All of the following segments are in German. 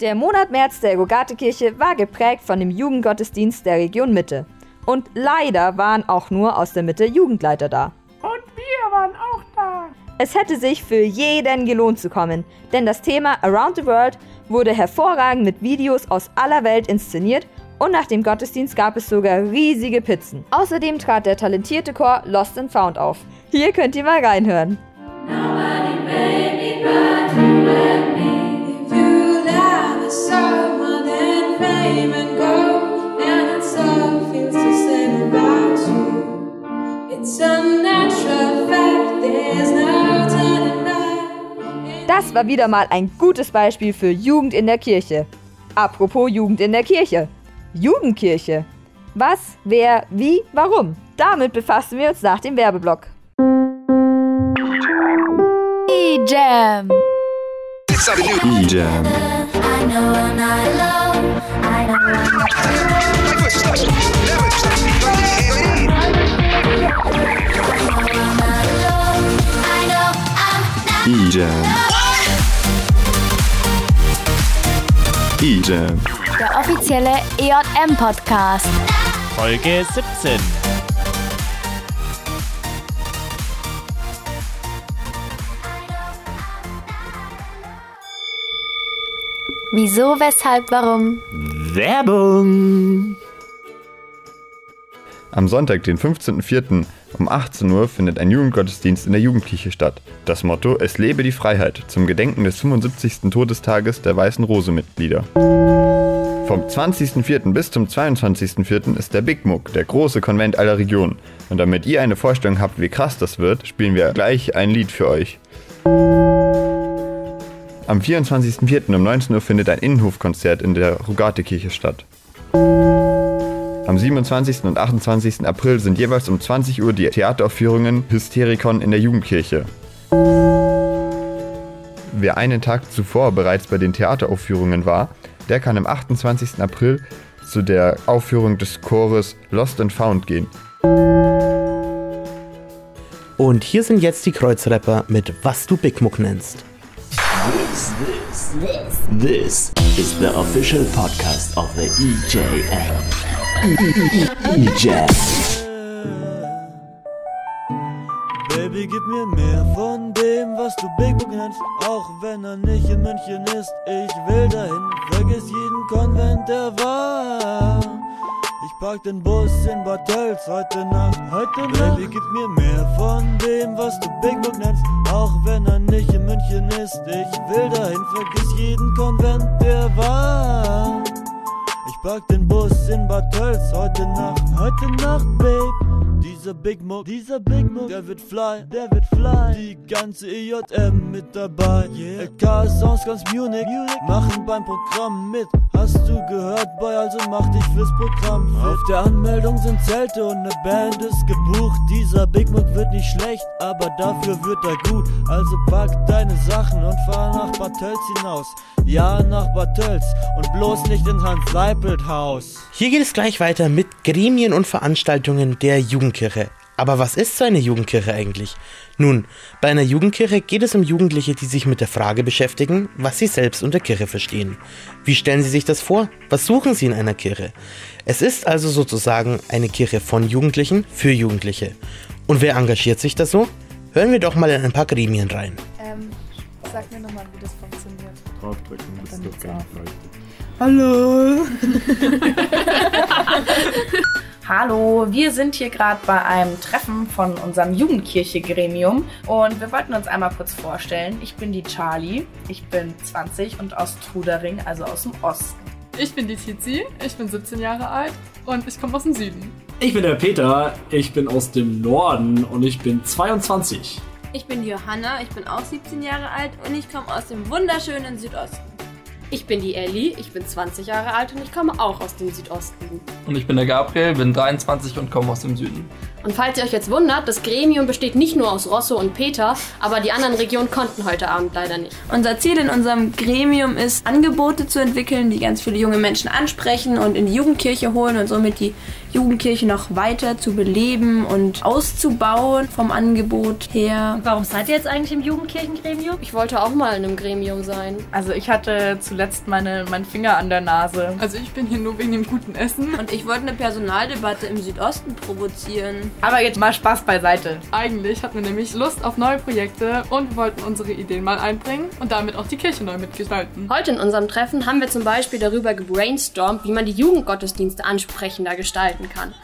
Der Monat März der Rogate-Kirche war geprägt von dem Jugendgottesdienst der Region Mitte. Und leider waren auch nur aus der Mitte Jugendleiter da. Und wir waren auch da. Es hätte sich für jeden gelohnt zu kommen, denn das Thema Around the World wurde hervorragend mit Videos aus aller Welt inszeniert und nach dem Gottesdienst gab es sogar riesige Pizzen. Außerdem trat der talentierte Chor Lost and Found auf. Hier könnt ihr mal reinhören. Das war wieder mal ein gutes Beispiel für Jugend in der Kirche. Apropos Jugend in der Kirche. Jugendkirche. Was, wer, wie, warum? Damit befassen wir uns nach dem Werbeblock. E-Jam. E-Jam. E-Jam. E-Jam. Der offizielle EJM-Podcast. Folge 17. Wieso, weshalb, warum? Werbung. Am Sonntag, den 15.04. um 18 Uhr findet ein Jugendgottesdienst in der Jugendkirche statt. Das Motto Es lebe die Freiheit zum Gedenken des 75. Todestages der Weißen Rose-Mitglieder. Vom 20.04. bis zum 22.04. ist der Big Muck, der große Konvent aller Regionen. Und damit ihr eine Vorstellung habt, wie krass das wird, spielen wir gleich ein Lied für euch. Am 24.04. um 19 Uhr findet ein Innenhofkonzert in der Rogate-Kirche statt. Am 27. und 28. April sind jeweils um 20 Uhr die Theateraufführungen Hysterikon in der Jugendkirche. Wer einen Tag zuvor bereits bei den Theateraufführungen war, der kann am 28. April zu der Aufführung des Chores Lost and Found gehen. Und hier sind jetzt die Kreuzrapper mit Was du Big Muck nennst. This is the official podcast of the EJM. EJM. Baby, gib mir mehr von dem, was du Big Book nennst. Auch wenn er nicht in München ist, ich will dahin. Vergiss jeden Konvent, der war. Ich park den Bus in Bad Tölz heute Nacht. Heute Nacht. Baby, gib mir mehr von dem, was du Big Book nennst. Auch wenn er nicht in München ist, ich will dahin. Vergiss jeden Konvent, der war. Park den Bus in Bad Tölz heute Nacht. Heute Nacht, Babe. Dieser Big Muck, dieser Big Muck, der wird fly, der wird fly. Die ganze EJM mit dabei. Yeah. LK Sounds ganz Munich, Munich, machen beim Programm mit. Hast du gehört, Boy, also mach dich fürs Programm. Auf der Anmeldung sind Zelte und ne Band ist gebucht. Dieser Big Muck wird nicht schlecht, aber dafür wird er gut. Also pack deine Sachen und fahr nach Bad Tölz hinaus. Ja, nach Bad Tölz und bloß nicht ins Hans-Seipelt-Haus. Hier geht es gleich weiter mit Gremien und Veranstaltungen der Jugendkirche. Aber was ist so eine Jugendkirche eigentlich? Nun, bei einer Jugendkirche geht es um Jugendliche, die sich mit der Frage beschäftigen, was sie selbst unter Kirche verstehen. Wie stellen sie sich das vor? Was suchen sie in einer Kirche? Es ist also sozusagen eine Kirche von Jugendlichen für Jugendliche. Und wer engagiert sich da so? Hören wir doch mal in ein paar Gremien rein. Ähm, sag mir nochmal, wie das funktioniert. Draufdrücken, bis das Ding leuchtet. Hallo. Hallo, wir sind hier gerade bei einem Treffen von unserem Jugendkirche-Gremium und wir wollten uns einmal kurz vorstellen. Ich bin die Charlie, ich bin 20 und aus Trudering, also aus dem Osten. Ich bin die Tizi, ich bin 17 Jahre alt und ich komme aus dem Süden. Ich bin der Peter, ich bin aus dem Norden und ich bin 22. Ich bin die Johanna, ich bin auch 17 Jahre alt und ich komme aus dem wunderschönen Südosten. Ich bin die Ellie, ich bin 20 Jahre alt und ich komme auch aus dem Südosten. Und ich bin der Gabriel, bin 23 und komme aus dem Süden. Und falls ihr euch jetzt wundert, das Gremium besteht nicht nur aus Rosso und Peter, aber die anderen Regionen konnten heute Abend leider nicht. Unser Ziel in unserem Gremium ist, Angebote zu entwickeln, die ganz viele junge Menschen ansprechen und in die Jugendkirche holen und somit die Jugendkirche noch weiter zu beleben und auszubauen vom Angebot her. Warum seid ihr jetzt eigentlich im Jugendkirchengremium? Ich wollte auch mal in einem Gremium sein. Also ich hatte zuletzt meine, meinen Finger an der Nase. Also ich bin hier nur wegen dem guten Essen. Und ich wollte eine Personaldebatte im Südosten provozieren. Aber jetzt mal Spaß beiseite. Eigentlich hatten wir nämlich Lust auf neue Projekte und wir wollten unsere Ideen mal einbringen und damit auch die Kirche neu mitgestalten. Heute in unserem Treffen haben wir zum Beispiel darüber gebrainstormt, wie man die Jugendgottesdienste ansprechender gestalten kann.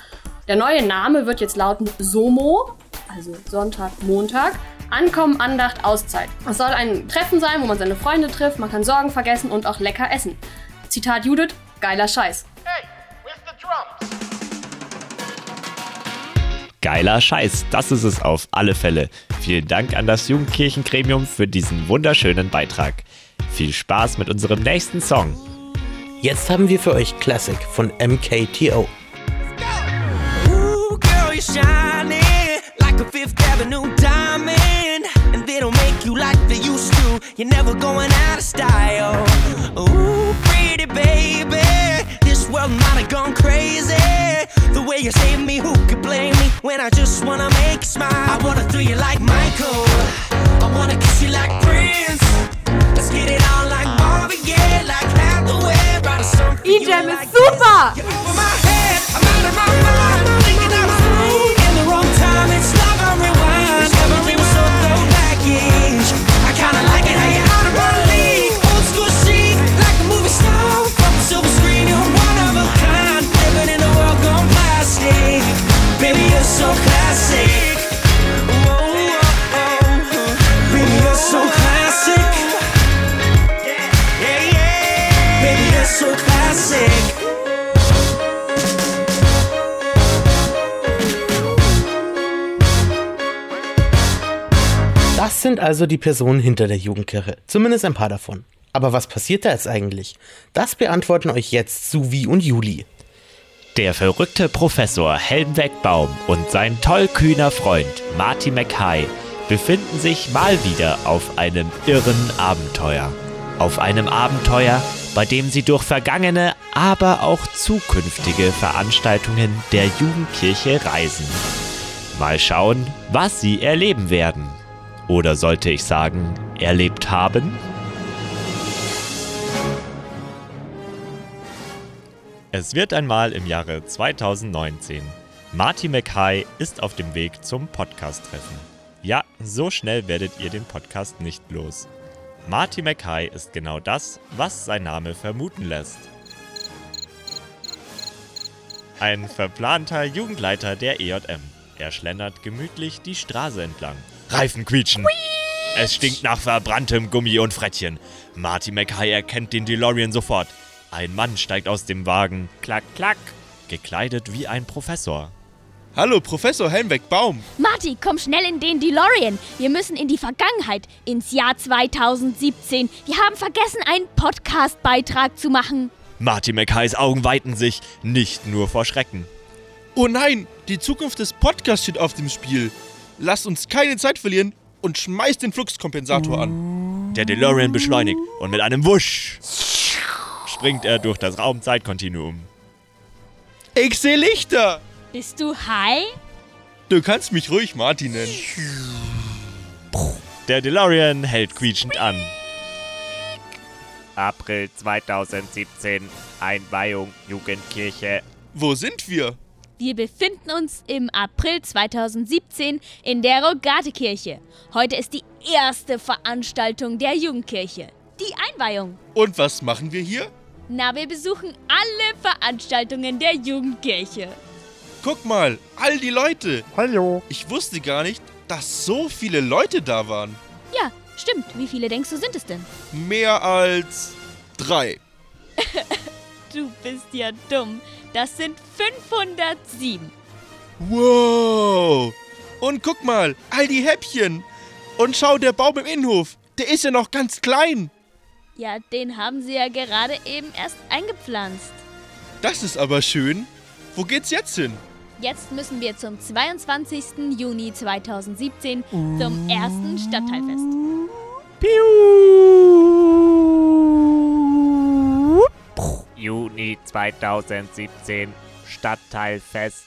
Der neue Name wird jetzt lauten SOMO, also Sonntag, Montag. Ankommen, Andacht, Auszeit. Es soll ein Treffen sein, wo man seine Freunde trifft, man kann Sorgen vergessen und auch lecker essen. Zitat Judith, geiler Scheiß. Geiler Scheiß, das ist es auf alle Fälle. Vielen Dank an das Jugendkirchengremium für diesen wunderschönen Beitrag. Viel Spaß mit unserem nächsten Song. Jetzt haben wir für euch Classic von MKTO. Girl, shining like a Fifth Avenue diamond. And they don't make you like they used to. You're never going out of style. Ooh, pretty baby. This world might have gone crazy. The way you save me, who could blame me? When I just wanna make you smile. I wanna throw you like Michael. I wanna kiss you like Prince. Let's get it on like Marvin Gaye, like Hathaway. Write a song for you E-Jam like super! this. For my head, I'm out of my mind. Sind also die Personen hinter der Jugendkirche. Zumindest ein paar davon. Aber was passiert da jetzt eigentlich? Das beantworten euch jetzt Suvi und Juli. Der verrückte Professor Helmweg Baum und sein tollkühner Freund Marty McKay befinden sich mal wieder auf einem irren Abenteuer. Auf einem Abenteuer, bei dem sie durch vergangene, aber auch zukünftige Veranstaltungen der Jugendkirche reisen. Mal schauen, was sie erleben werden. Oder sollte ich sagen, erlebt haben? Es wird einmal im Jahre 2019. Marty McKay ist auf dem Weg zum Podcast-Treffen. Ja, so schnell werdet ihr den Podcast nicht los. Marty McKay ist genau das, was sein Name vermuten lässt. Ein verplanter Jugendleiter der EJM. Er schlendert gemütlich die Straße entlang. Reifen quietschen. Es stinkt nach verbranntem Gummi und Frettchen. Marty McKay erkennt den DeLorean sofort. Ein Mann steigt aus dem Wagen. Klack, klack. Gekleidet wie ein Professor. Hallo, Professor Helmweg Baum. Marty, komm schnell in den DeLorean. Wir müssen in die Vergangenheit, ins Jahr 2017. Wir haben vergessen, einen Podcast-Beitrag zu machen. Marty McKays Augen weiten sich, nicht nur vor Schrecken. Oh nein, die Zukunft des Podcasts steht auf dem Spiel. Lasst uns keine Zeit verlieren und schmeißt den Fluxkompensator an. Der DeLorean beschleunigt und mit einem Wusch springt er durch das Raumzeitkontinuum. Ich sehe Lichter. Bist du high? Du kannst mich ruhig Marty nennen. Der DeLorean hält quietschend an. April 2017, Einweihung Jugendkirche. Wo sind wir? Wir befinden uns im April 2017 in der Rogatekirche. Heute ist die erste Veranstaltung der Jugendkirche. Die Einweihung. Und was machen wir hier? Na, wir besuchen alle Veranstaltungen der Jugendkirche. Guck mal, all die Leute. Hallo. Ich wusste gar nicht, dass so viele Leute da waren. Ja, stimmt. Wie viele denkst du sind es denn? Mehr als drei. Du bist ja dumm. Das sind 507. Wow. Und guck mal, all die Häppchen. Und schau, der Baum im Innenhof, der ist ja noch ganz klein. Ja, den haben sie ja gerade eben erst eingepflanzt. Das ist aber schön. Wo geht's jetzt hin? Jetzt müssen wir zum 22. Juni 2017 zum ersten Stadtteilfest. Juni 2017, Stadtteilfest.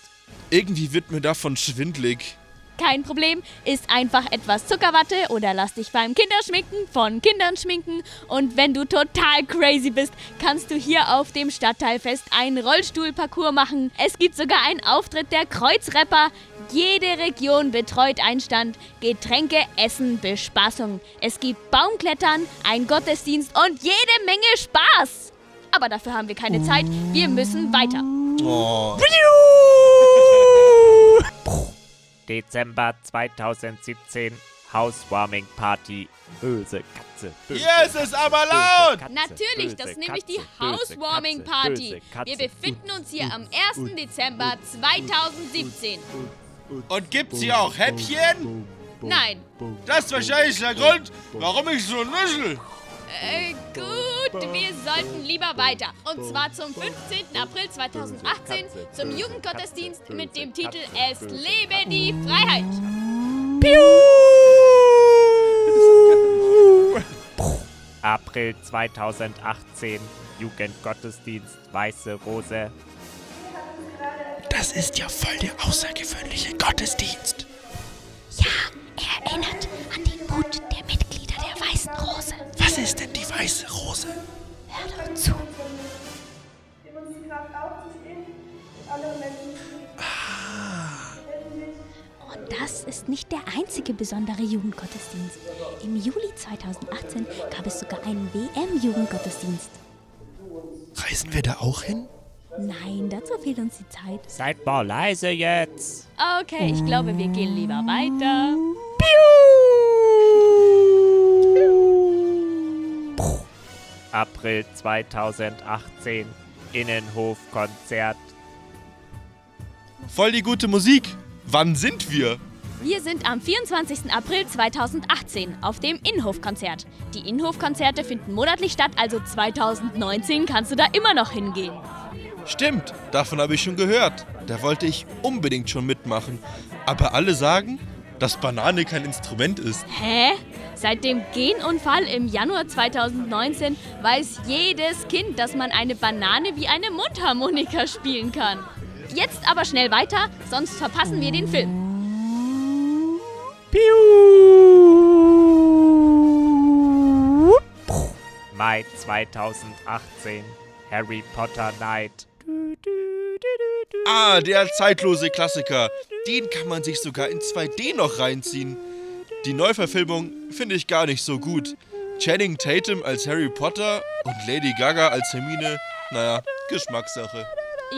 Irgendwie wird mir davon schwindlig. Kein Problem, isst einfach etwas Zuckerwatte oder lass dich beim Kinderschminken von Kindern schminken. Und wenn du total crazy bist, kannst du hier auf dem Stadtteilfest einen Rollstuhlparcours machen. Es gibt sogar einen Auftritt der Kreuzrapper. Jede Region betreut einen Stand. Getränke, Essen, Bespaßung. Es gibt Baumklettern, einen Gottesdienst und jede Menge Spaß. Aber dafür haben wir keine Zeit. Wir müssen weiter. Oh. Dezember 2017 Housewarming Party. Böse Katze. Böse Hier ist es aber laut! Katze, Natürlich, das ist nämlich die Housewarming Party. Wir befinden uns hier am 1. Dezember 2017. Und gibt's hier auch Häppchen? Nein. Das ist wahrscheinlich der Grund, warum ich so nuschel. Äh, gut, wir sollten lieber weiter. Und zwar zum 15. April 2018 zum Jugendgottesdienst mit dem Titel Es lebe die Freiheit. April 2018 Jugendgottesdienst Weiße Rose. Das ist ja voll der außergewöhnliche Gottesdienst. Ja, er erinnert an den Mut der Mitglieder der Weißen Rose. Weiße Rose? Hör doch zu. Und das ist nicht der einzige besondere Jugendgottesdienst. Im Juli 2018 gab es sogar einen WM-Jugendgottesdienst. Reisen wir da auch hin? Nein, dazu fehlt uns die Zeit. Seid mal leise jetzt. Okay, ich glaube, wir gehen lieber weiter. April 2018 Innenhofkonzert. Voll die gute Musik. Wann sind wir? Wir sind am 24. April 2018 auf dem Innenhofkonzert. Die Innenhofkonzerte finden monatlich statt, also 2019 kannst du da immer noch hingehen. Stimmt, davon habe ich schon gehört. Da wollte ich unbedingt schon mitmachen. Aber alle sagen, dass Banane kein Instrument ist. Hä? Seit dem Genunfall im Januar 2019 weiß jedes Kind, dass man eine Banane wie eine Mundharmonika spielen kann. Jetzt aber schnell weiter, sonst verpassen wir den Film. Mai 2018 Harry Potter Night. Ah, der zeitlose Klassiker. Den kann man sich sogar in 2D noch reinziehen. Die Neuverfilmung finde ich gar nicht so gut. Channing Tatum als Harry Potter und Lady Gaga als Hermine, naja, Geschmackssache.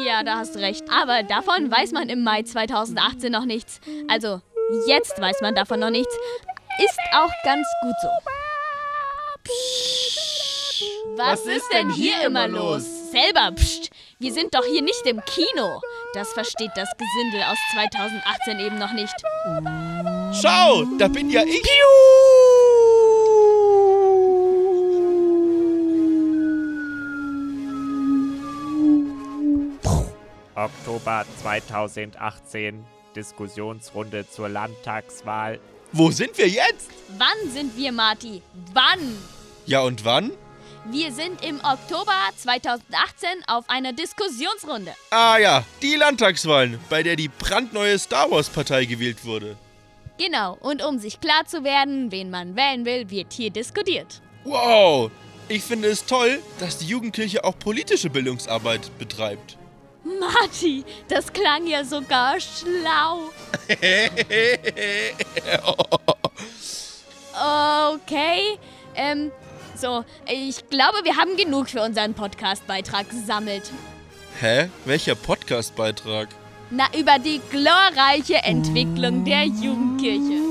Ja, da hast du recht. Aber davon weiß man im Mai 2018 noch nichts. Also, jetzt weiß man davon noch nichts. Ist auch ganz gut so. Psst. Was, ist denn hier immer los? Selber, pst. Wir sind doch hier nicht im Kino. Das versteht das Gesindel aus 2018 eben noch nicht. Schau, da bin ja ich. Oktober 2018 Diskussionsrunde zur Landtagswahl. Wo sind wir jetzt? Wann sind wir, Marty? Wann? Ja, und wann? Wir sind im Oktober 2018 auf einer Diskussionsrunde. Ah ja, die Landtagswahlen, bei der die brandneue Star Wars-Partei gewählt wurde. Genau, und um sich klar zu werden, wen man wählen will, wird hier diskutiert. Wow! Ich finde es toll, dass die Jugendkirche auch politische Bildungsarbeit betreibt. Marty, das klang ja sogar schlau. Okay, ähm, so, ich glaube, wir haben genug für unseren Podcast-Beitrag gesammelt. Hä? Welcher Podcast-Beitrag? Na, über die glorreiche Entwicklung der Jugendkirche.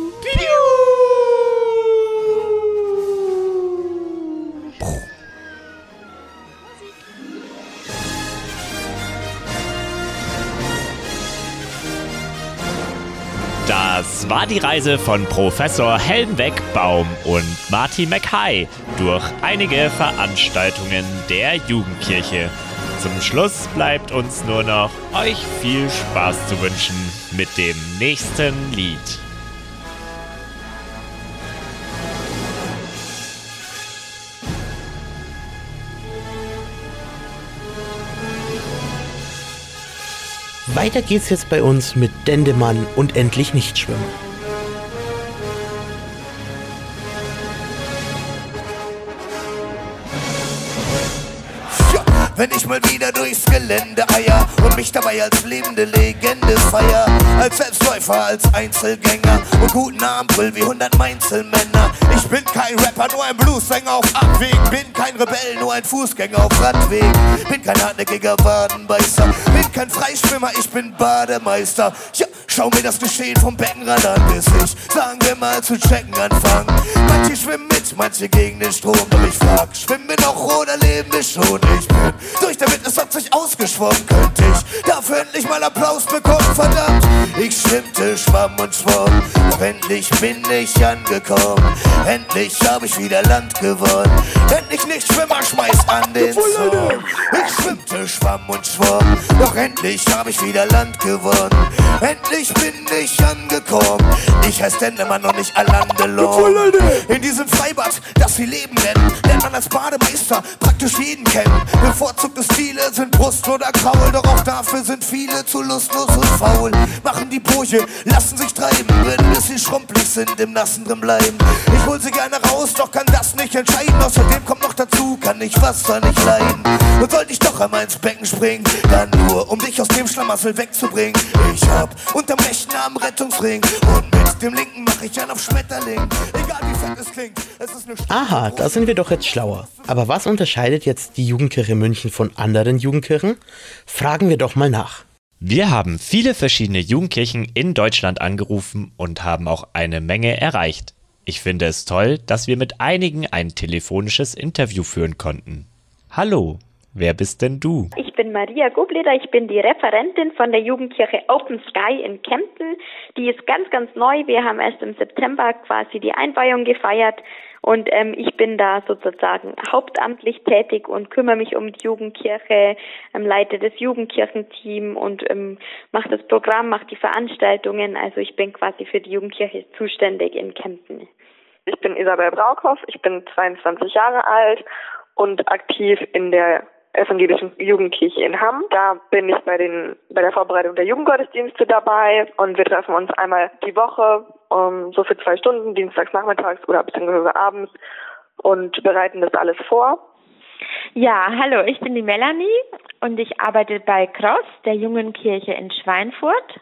War die Reise von Professor Helmweg-Baum und Martin McHigh durch einige Veranstaltungen der Jugendkirche. Zum Schluss bleibt uns nur noch, euch viel Spaß zu wünschen mit dem nächsten Lied. Weiter geht's jetzt bei uns mit Dendemann und endlich nicht schwimmen. Wenn ich mal wieder durchs Gelände eier und mich dabei als lebende Legende feier. Als Selbstläufer, als Einzelgänger und guten Armbrüll wie 100 Mainzelmänner. Ich bin kein Rapper, nur ein Bluesänger auf Abweg. Bin kein Rebell, nur ein Fußgänger auf Radweg. Bin kein hartnäckiger Wadenbeißer. Bin kein Freischwimmer, ich bin Bademeister. Ja, schau mir das Geschehen vom Beckenrand an, bis ich, sagen wir mal, zu checken anfangen. Manche schwimmen mit, manche gegen den Strom. Doch ich frag, schwimmen wir noch oder leben wir schon? Ich bin durch der Wind, es hat sich ausgeschwommen. Könnte ich dafür endlich mal Applaus bekommen, verdammt. Ich schwimmte, schwamm und schwamm, doch endlich bin ich angekommen. Endlich hab ich wieder Land gewonnen. Endlich nicht Schwimmer, schmeiß an den Zaun. Ich schwimmte, schwamm und schwamm, doch endlich hab ich wieder Land gewonnen. Endlich bin ich angekommen. Ich heiß Dendemann und nicht Alandelon. In diesem Freibad, das wir Leben nennen, lernt man als Bademeister praktisch jeden kennen. Bevorzugte Stile sind Brust oder Kraul, doch auch dafür sind viele zu lustlos und faul. Machen die Brüche, lassen sich treiben, wenn bis sie schrumpelig sind, im Nassen drin bleiben. Ich hol sie gerne raus, doch kann das nicht entscheiden. Außerdem kommt noch dazu, kann ich Wasser nicht leiden. Und sollte ich doch einmal ins Becken springen, dann nur, um dich aus dem Schlamassel wegzubringen. Ich hab unterm rechten Arm Rettungsring und mit dem linken mach ich einen auf Schmetterling. Egal wie fett es klingt, es ist eine Aha, da sind wir doch jetzt schlauer. Aber was unterscheidet jetzt die Jugendkirche München von anderen Jugendkirchen? Fragen wir doch mal nach. Wir haben viele verschiedene Jugendkirchen in Deutschland angerufen und haben auch eine Menge erreicht. Ich finde es toll, dass wir mit einigen ein telefonisches Interview führen konnten. Hallo, wer bist denn du? Ich bin Maria Gobleder, ich bin die Referentin von der Jugendkirche Open Sky in Kempten. Die ist ganz, ganz neu. Wir haben erst im September quasi die Einweihung gefeiert und ähm, ich bin da sozusagen hauptamtlich tätig und kümmere mich um die Jugendkirche, ähm, leite das Jugendkirchenteam und ähm, mache das Programm, mache die Veranstaltungen. Also ich bin quasi für die Jugendkirche zuständig in Kempten. Ich bin Isabel Braukhoff, ich bin 22 Jahre alt und aktiv in der evangelischen Jugendkirche in Hamm. Da bin ich bei den bei der Vorbereitung der Jugendgottesdienste dabei und wir treffen uns einmal die Woche um so für zwei Stunden, dienstags nachmittags oder beziehungsweise abends und bereiten das alles vor. Ja, hallo, ich bin die Melanie und ich arbeite bei Cross, der jungen Kirche in Schweinfurt.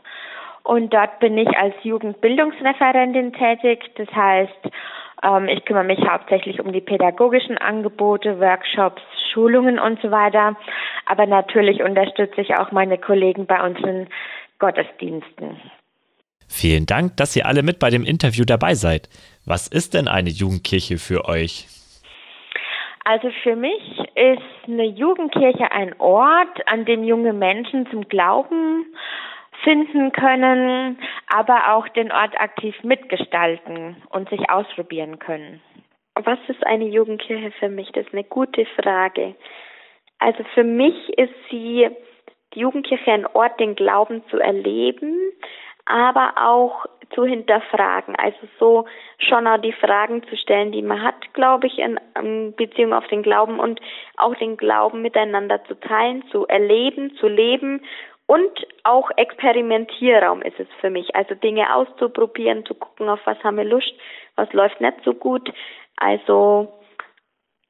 Und dort bin ich als Jugendbildungsreferentin tätig. Das heißt, ähm, ich kümmere mich hauptsächlich um die pädagogischen Angebote, Workshops, Schulungen und so weiter. Aber natürlich unterstütze ich auch meine Kollegen bei unseren Gottesdiensten. Vielen Dank, dass ihr alle mit bei dem Interview dabei seid. Was ist denn eine Jugendkirche für euch? Also für mich ist eine Jugendkirche ein Ort, an dem junge Menschen zum Glauben finden können, aber auch den Ort aktiv mitgestalten und sich ausprobieren können. Was ist eine Jugendkirche für mich? Das ist eine gute Frage. Also für mich ist sie die Jugendkirche ein Ort, den Glauben zu erleben, aber auch zu hinterfragen. Also so schon auch die Fragen zu stellen, die man hat, glaube ich, in, in Beziehung auf den Glauben und auch den Glauben miteinander zu teilen, zu erleben, zu leben und auch Experimentierraum ist es für mich. Also Dinge auszuprobieren, zu gucken, auf was haben wir Lust, was läuft nicht so gut. Also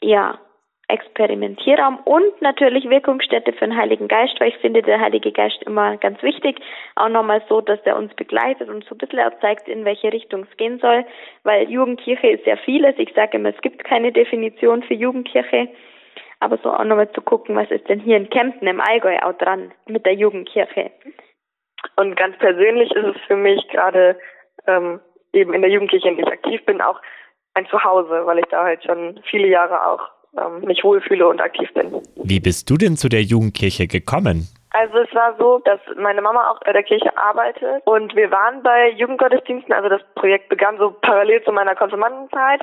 ja, Experimentierraum und natürlich Wirkungsstätte für den Heiligen Geist, weil ich finde, der Heilige Geist immer ganz wichtig. Auch nochmal so, dass er uns begleitet und so ein bisschen auch zeigt, in welche Richtung es gehen soll, weil Jugendkirche ist ja vieles. Ich sage immer, es gibt keine Definition für Jugendkirche. Aber so auch nochmal zu gucken, was ist denn hier in Kempten im Allgäu auch dran mit der Jugendkirche. Und ganz persönlich ist es für mich gerade ähm, eben in der Jugendkirche, in der ich aktiv bin, auch ein Zuhause, weil ich da halt schon viele Jahre auch ähm, mich wohlfühle und aktiv bin. Wie bist du denn zu der Jugendkirche gekommen? Also es war so, dass meine Mama auch bei der Kirche arbeitet und wir waren bei Jugendgottesdiensten, also das Projekt begann so parallel zu meiner Konfirmandenzeit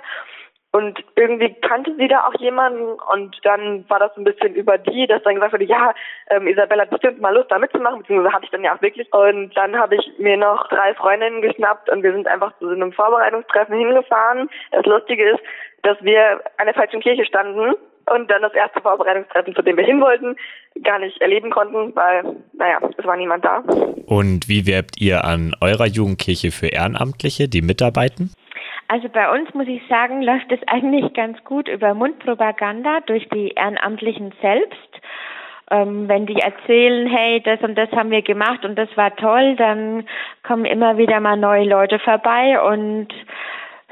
und irgendwie kannte sie da auch jemanden und dann war das ein bisschen über die, dass dann gesagt wurde, ja, ähm, Isabella hat bestimmt mal Lust da mitzumachen, beziehungsweise hatte ich dann ja auch wirklich. Und dann habe ich mir noch drei Freundinnen geschnappt und wir sind einfach zu so einem Vorbereitungstreffen hingefahren. Das Lustige ist, dass wir an der falschen Kirche standen und dann das erste Vorbereitungstreffen, zu dem wir hin wollten, gar nicht erleben konnten, weil, naja, es war niemand da. Und wie werbt ihr an eurer Jugendkirche für Ehrenamtliche, die mitarbeiten? Also bei uns muss ich sagen, läuft es eigentlich ganz gut über Mundpropaganda durch die Ehrenamtlichen selbst. Ähm, wenn die erzählen, hey, das und das haben wir gemacht und das war toll, dann kommen immer wieder mal neue Leute vorbei und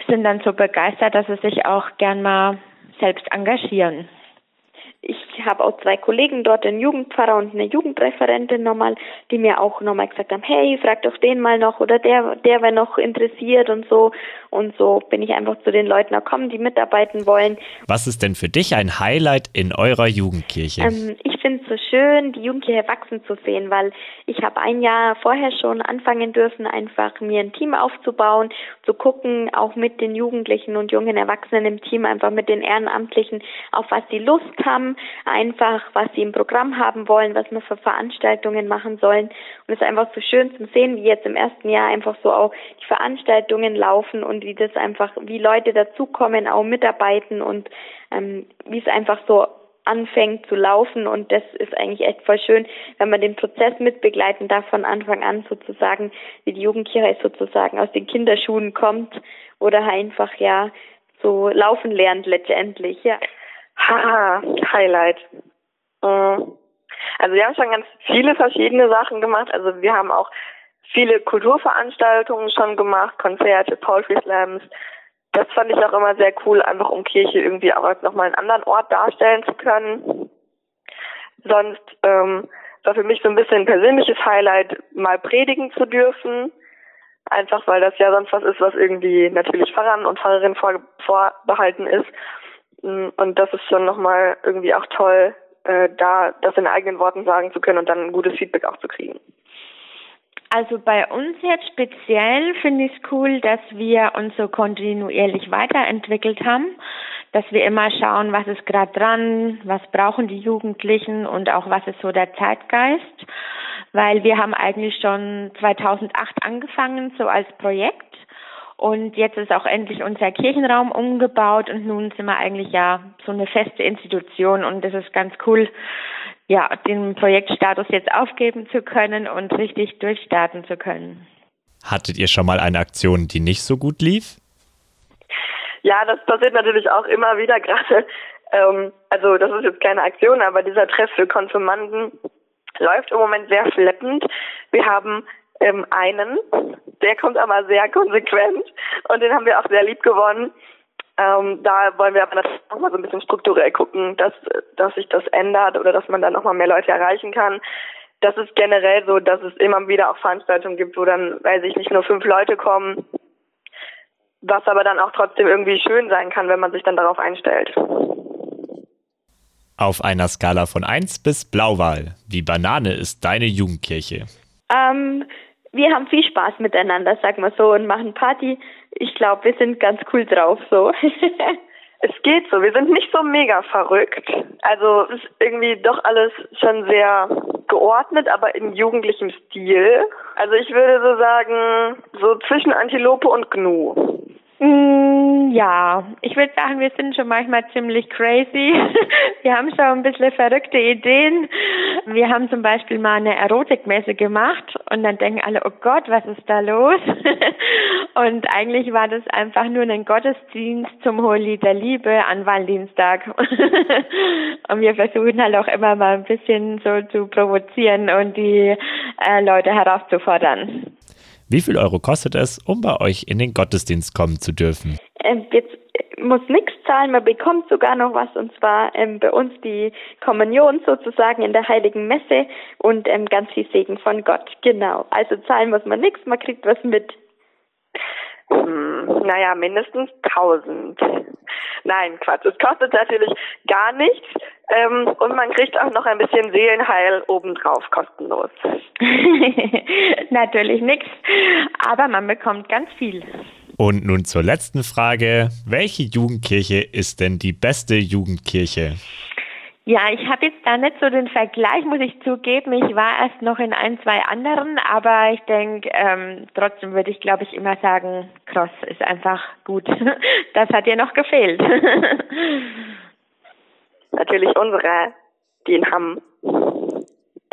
sind dann so begeistert, dass sie sich auch gern mal selbst engagieren. Ich habe auch zwei Kollegen dort, einen Jugendpfarrer und eine Jugendreferentin nochmal, die mir auch nochmal gesagt haben, hey, frag doch den mal noch oder der, der wäre noch interessiert und so. Und so bin ich einfach zu den Leuten gekommen, die mitarbeiten wollen. Was ist denn für dich ein Highlight in eurer Jugendkirche? Ähm, ich finde es so schön, die Jugendkirche wachsen zu sehen, weil ich habe ein Jahr vorher schon anfangen dürfen, einfach mir ein Team aufzubauen, zu gucken, auch mit den Jugendlichen und jungen Erwachsenen im Team, einfach mit den Ehrenamtlichen, auf was sie Lust haben, einfach was sie im Programm haben wollen, was wir für Veranstaltungen machen sollen. Und es ist einfach so schön zu sehen, wie jetzt im ersten Jahr einfach so auch die Veranstaltungen laufen und wie das einfach, wie Leute dazukommen, auch mitarbeiten und ähm, wie es einfach so anfängt zu laufen und das ist eigentlich echt voll schön, wenn man den Prozess mitbegleiten darf von Anfang an sozusagen, wie die Jugendkirche sozusagen aus den Kinderschuhen kommt oder einfach ja so laufen lernt letztendlich, ja. Haha, Highlight. Mhm. Also wir haben schon ganz viele verschiedene Sachen gemacht. Also wir haben auch viele Kulturveranstaltungen schon gemacht, Konzerte, Poetry Slams. Das fand ich auch immer sehr cool, einfach um Kirche irgendwie auch nochmal einen anderen Ort darstellen zu können. Sonst ähm, war für mich so ein bisschen ein persönliches Highlight, mal predigen zu dürfen. Einfach weil das ja sonst was ist, was irgendwie natürlich Pfarrern und Pfarrerinnen vor, vorbehalten ist. Mm, und das ist schon nochmal irgendwie auch toll, äh, da das in eigenen Worten sagen zu können und dann ein gutes Feedback auch zu kriegen. Also bei uns jetzt speziell finde ich es cool, dass wir uns so kontinuierlich weiterentwickelt haben, dass wir immer schauen, was ist gerade dran, was brauchen die Jugendlichen und auch was ist so der Zeitgeist, weil wir haben eigentlich schon 2008 angefangen so als Projekt. Und jetzt ist auch endlich unser Kirchenraum umgebaut und nun sind wir eigentlich ja so eine feste Institution und das ist ganz cool, ja, den Projektstatus jetzt aufgeben zu können und richtig durchstarten zu können. Hattet ihr schon mal eine Aktion, die nicht so gut lief? Ja, das passiert natürlich auch immer wieder gerade. Ähm, also das ist jetzt keine Aktion, aber dieser Treff für Konfirmanden läuft im Moment sehr schleppend. Wir haben ähm, einen, der kommt aber sehr konsequent und den haben wir auch sehr lieb gewonnen. Ähm, da wollen wir aber natürlich noch mal so ein bisschen strukturell gucken, dass, dass sich das ändert oder dass man dann noch mal mehr Leute erreichen kann. Das ist generell so, dass es immer wieder auch Veranstaltungen gibt, wo dann, weiß ich nicht, nur fünf Leute kommen, was aber dann auch trotzdem irgendwie schön sein kann, wenn man sich dann darauf einstellt. Auf einer Skala von 1 bis Blauwahl, wie Banane ist deine Jugendkirche? Ähm, wir haben viel Spaß miteinander, sag mal so, und machen Party. Ich glaube, wir sind ganz cool drauf so. es geht so. Wir sind nicht so mega verrückt. Also es ist irgendwie doch alles schon sehr geordnet, aber in jugendlichem Stil. Also ich würde so sagen, so zwischen Antilope und Gnu. Mm, ja, ich würde sagen, wir sind schon manchmal ziemlich crazy. wir haben schon ein bisschen verrückte Ideen. Wir haben zum Beispiel mal eine Erotikmesse gemacht und dann denken alle, oh Gott, was ist da los? und eigentlich war das einfach nur ein Gottesdienst zum Holy der Liebe an Valentinstag. und wir versuchen halt auch immer mal ein bisschen so zu provozieren und die äh, Leute herauszufordern. Wie viel Euro kostet es, um bei euch in den Gottesdienst kommen zu dürfen? Ähm, jetzt muss nichts zahlen, man bekommt sogar noch was und zwar ähm, bei uns die Kommunion sozusagen in der Heiligen Messe und ähm, ganz viel Segen von Gott. Genau. Also zahlen muss man nichts, man kriegt was mit. Hm, naja, mindestens 1000. Nein, Quatsch. Es kostet natürlich gar nichts ähm, und man kriegt auch noch ein bisschen Seelenheil obendrauf kostenlos. natürlich nichts, aber man bekommt ganz viel. Und nun zur letzten Frage. Welche Jugendkirche ist denn die beste Jugendkirche? Ja, ich habe jetzt da nicht so den Vergleich, muss ich zugeben. Ich war erst noch in ein, zwei anderen, aber ich denke, ähm, trotzdem würde ich, glaube ich, immer sagen, Cross ist einfach gut. Das hat dir noch gefehlt. natürlich unsere, die in Hamm.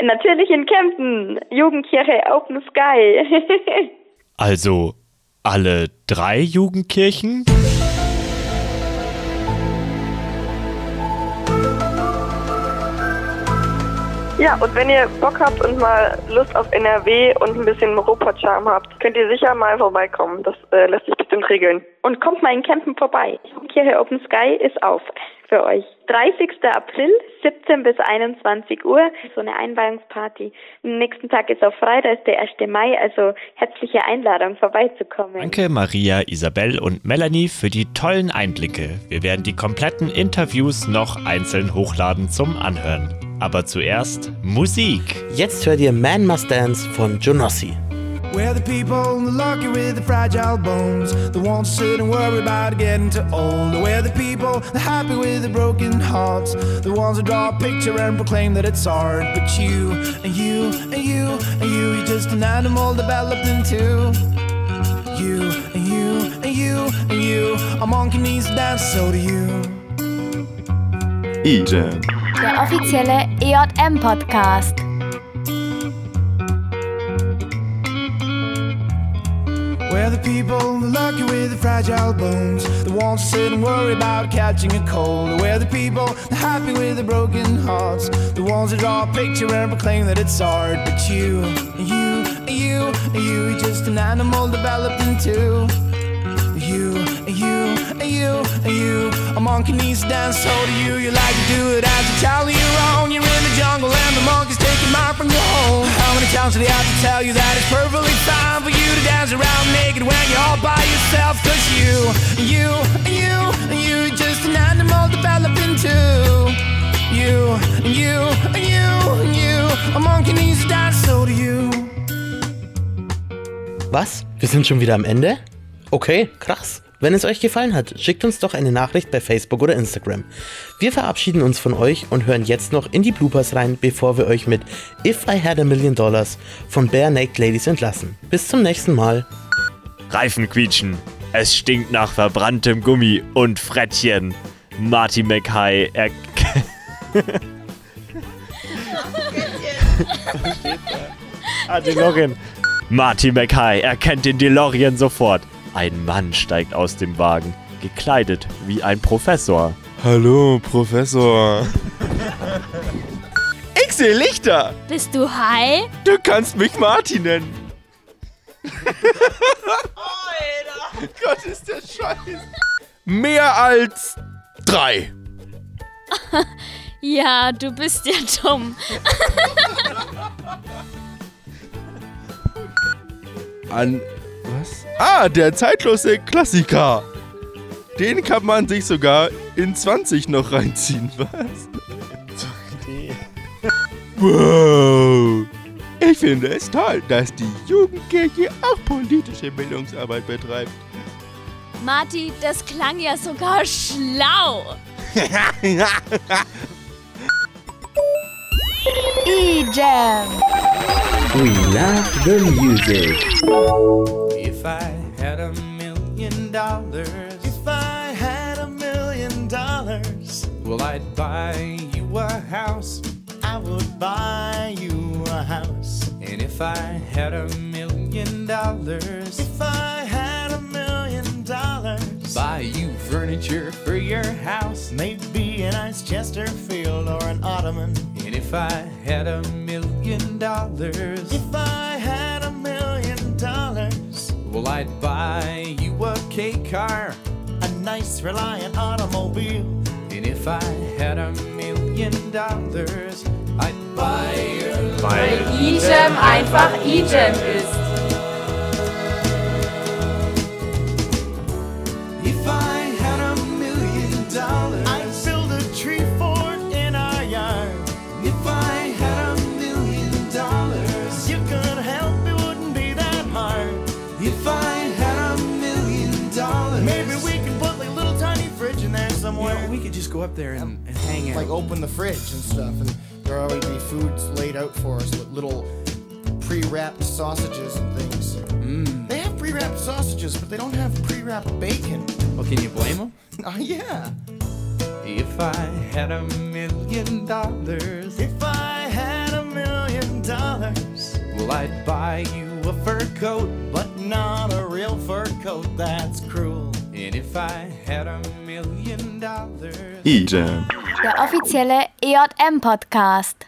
Natürlich in Kempten. Jugendkirche Open Sky. Also alle drei Jugendkirchen? Ja, und wenn ihr Bock habt und mal Lust auf NRW und ein bisschen Robot-Charme habt, könnt ihr sicher mal vorbeikommen. Das äh, lässt sich bestimmt regeln. Und kommt mal in Kempen vorbei. Kirche Open Sky ist auf für euch. 30. April, 17 bis 21 Uhr, so eine Einweihungsparty. Am nächsten Tag ist auch Freitag, ist der 1. Mai, also herzliche Einladung vorbeizukommen. Danke Maria, Isabel und Melanie für die tollen Einblicke. Wir werden die kompletten Interviews noch einzeln hochladen zum Anhören. Aber zuerst Musik. Jetzt hört ihr Man Must Dance von Jonossi. We're the people, the lucky with the fragile bones, the ones sit and worry about getting too old. We're the people, the happy with the broken hearts, the ones who draw a picture and proclaim that it's art. But you, and you, and you, and you, you're just an animal developed into. You, and you, and you, and you, a monkey needs to dance, so do you. E-Jam. Der offizielle EJM-Podcast. We're the people, the lucky with the fragile bones, the ones who sit and worry about catching a cold. We're the people, the happy with the broken hearts, the ones who draw a picture and proclaim that it's art. But you, you, you, you, just an animal developed into. You, you, you, you, a monkey needs to dance, so do you. You like to do it as you tell you wrong. You're in the jungle and the monkeys take your mind from your home. How many times do they have to tell you that it's perfectly fine for you to dance around naked when you're all by yourself? Cause you, you, you, you, just an animal developed into. You, you, you, you, a monkey needs to dance, so do you. Was? Wir sind schon wieder am Ende? Okay, krass. Wenn es euch gefallen hat, schickt uns doch eine Nachricht bei Facebook oder Instagram. Wir verabschieden uns von euch und hören jetzt noch in die Bloopers rein, bevor wir euch mit If I Had a Million Dollars von Bare Naked Ladies entlassen. Bis zum nächsten Mal. Reifen quietschen. Es stinkt nach verbranntem Gummi und Frettchen. Marty McHigh er Ah, DeLorean. Marty McHigh erkennt den DeLorean sofort. Ein Mann steigt aus dem Wagen, gekleidet wie ein Professor. Hallo, Professor. Ich sehe Lichter. Bist du high? Du kannst mich Marty nennen. Gott, ist der Scheiß. Mehr als drei. Ja, du bist ja dumm. An. Was? Ah, der zeitlose Klassiker. Den kann man sich sogar in 20 noch reinziehen, was? Wow. Ich finde es toll, dass die Jugendkirche auch politische Bildungsarbeit betreibt. Marty, das klang ja sogar schlau. E-Jam. We love the music. If I had a million dollars, if I had a million dollars, well, I'd buy you a house. I would buy you a house. And if I had a million dollars, if I had a million dollars, buy you furniture for your house. Maybe a nice Chesterfield or an ottoman. And if I had a million dollars, if I had a million dollars, well, I'd buy you a K car, a nice Reliant automobile. And if I had a million dollars, I'd buy your Weil E-Jam einfach E-Jam ist. go up there and, and hang out. Like open the fridge and stuff, and there'll always be foods laid out for us with little pre-wrapped sausages and things. Mm. They have pre-wrapped sausages, but they don't have pre-wrapped bacon. Well, can you blame them? Oh yeah. If I had a million dollars. If I had a million dollars. Well, I'd buy you a fur coat, but not a real fur coat. That's cruel. And. Der offizielle EJM-Podcast.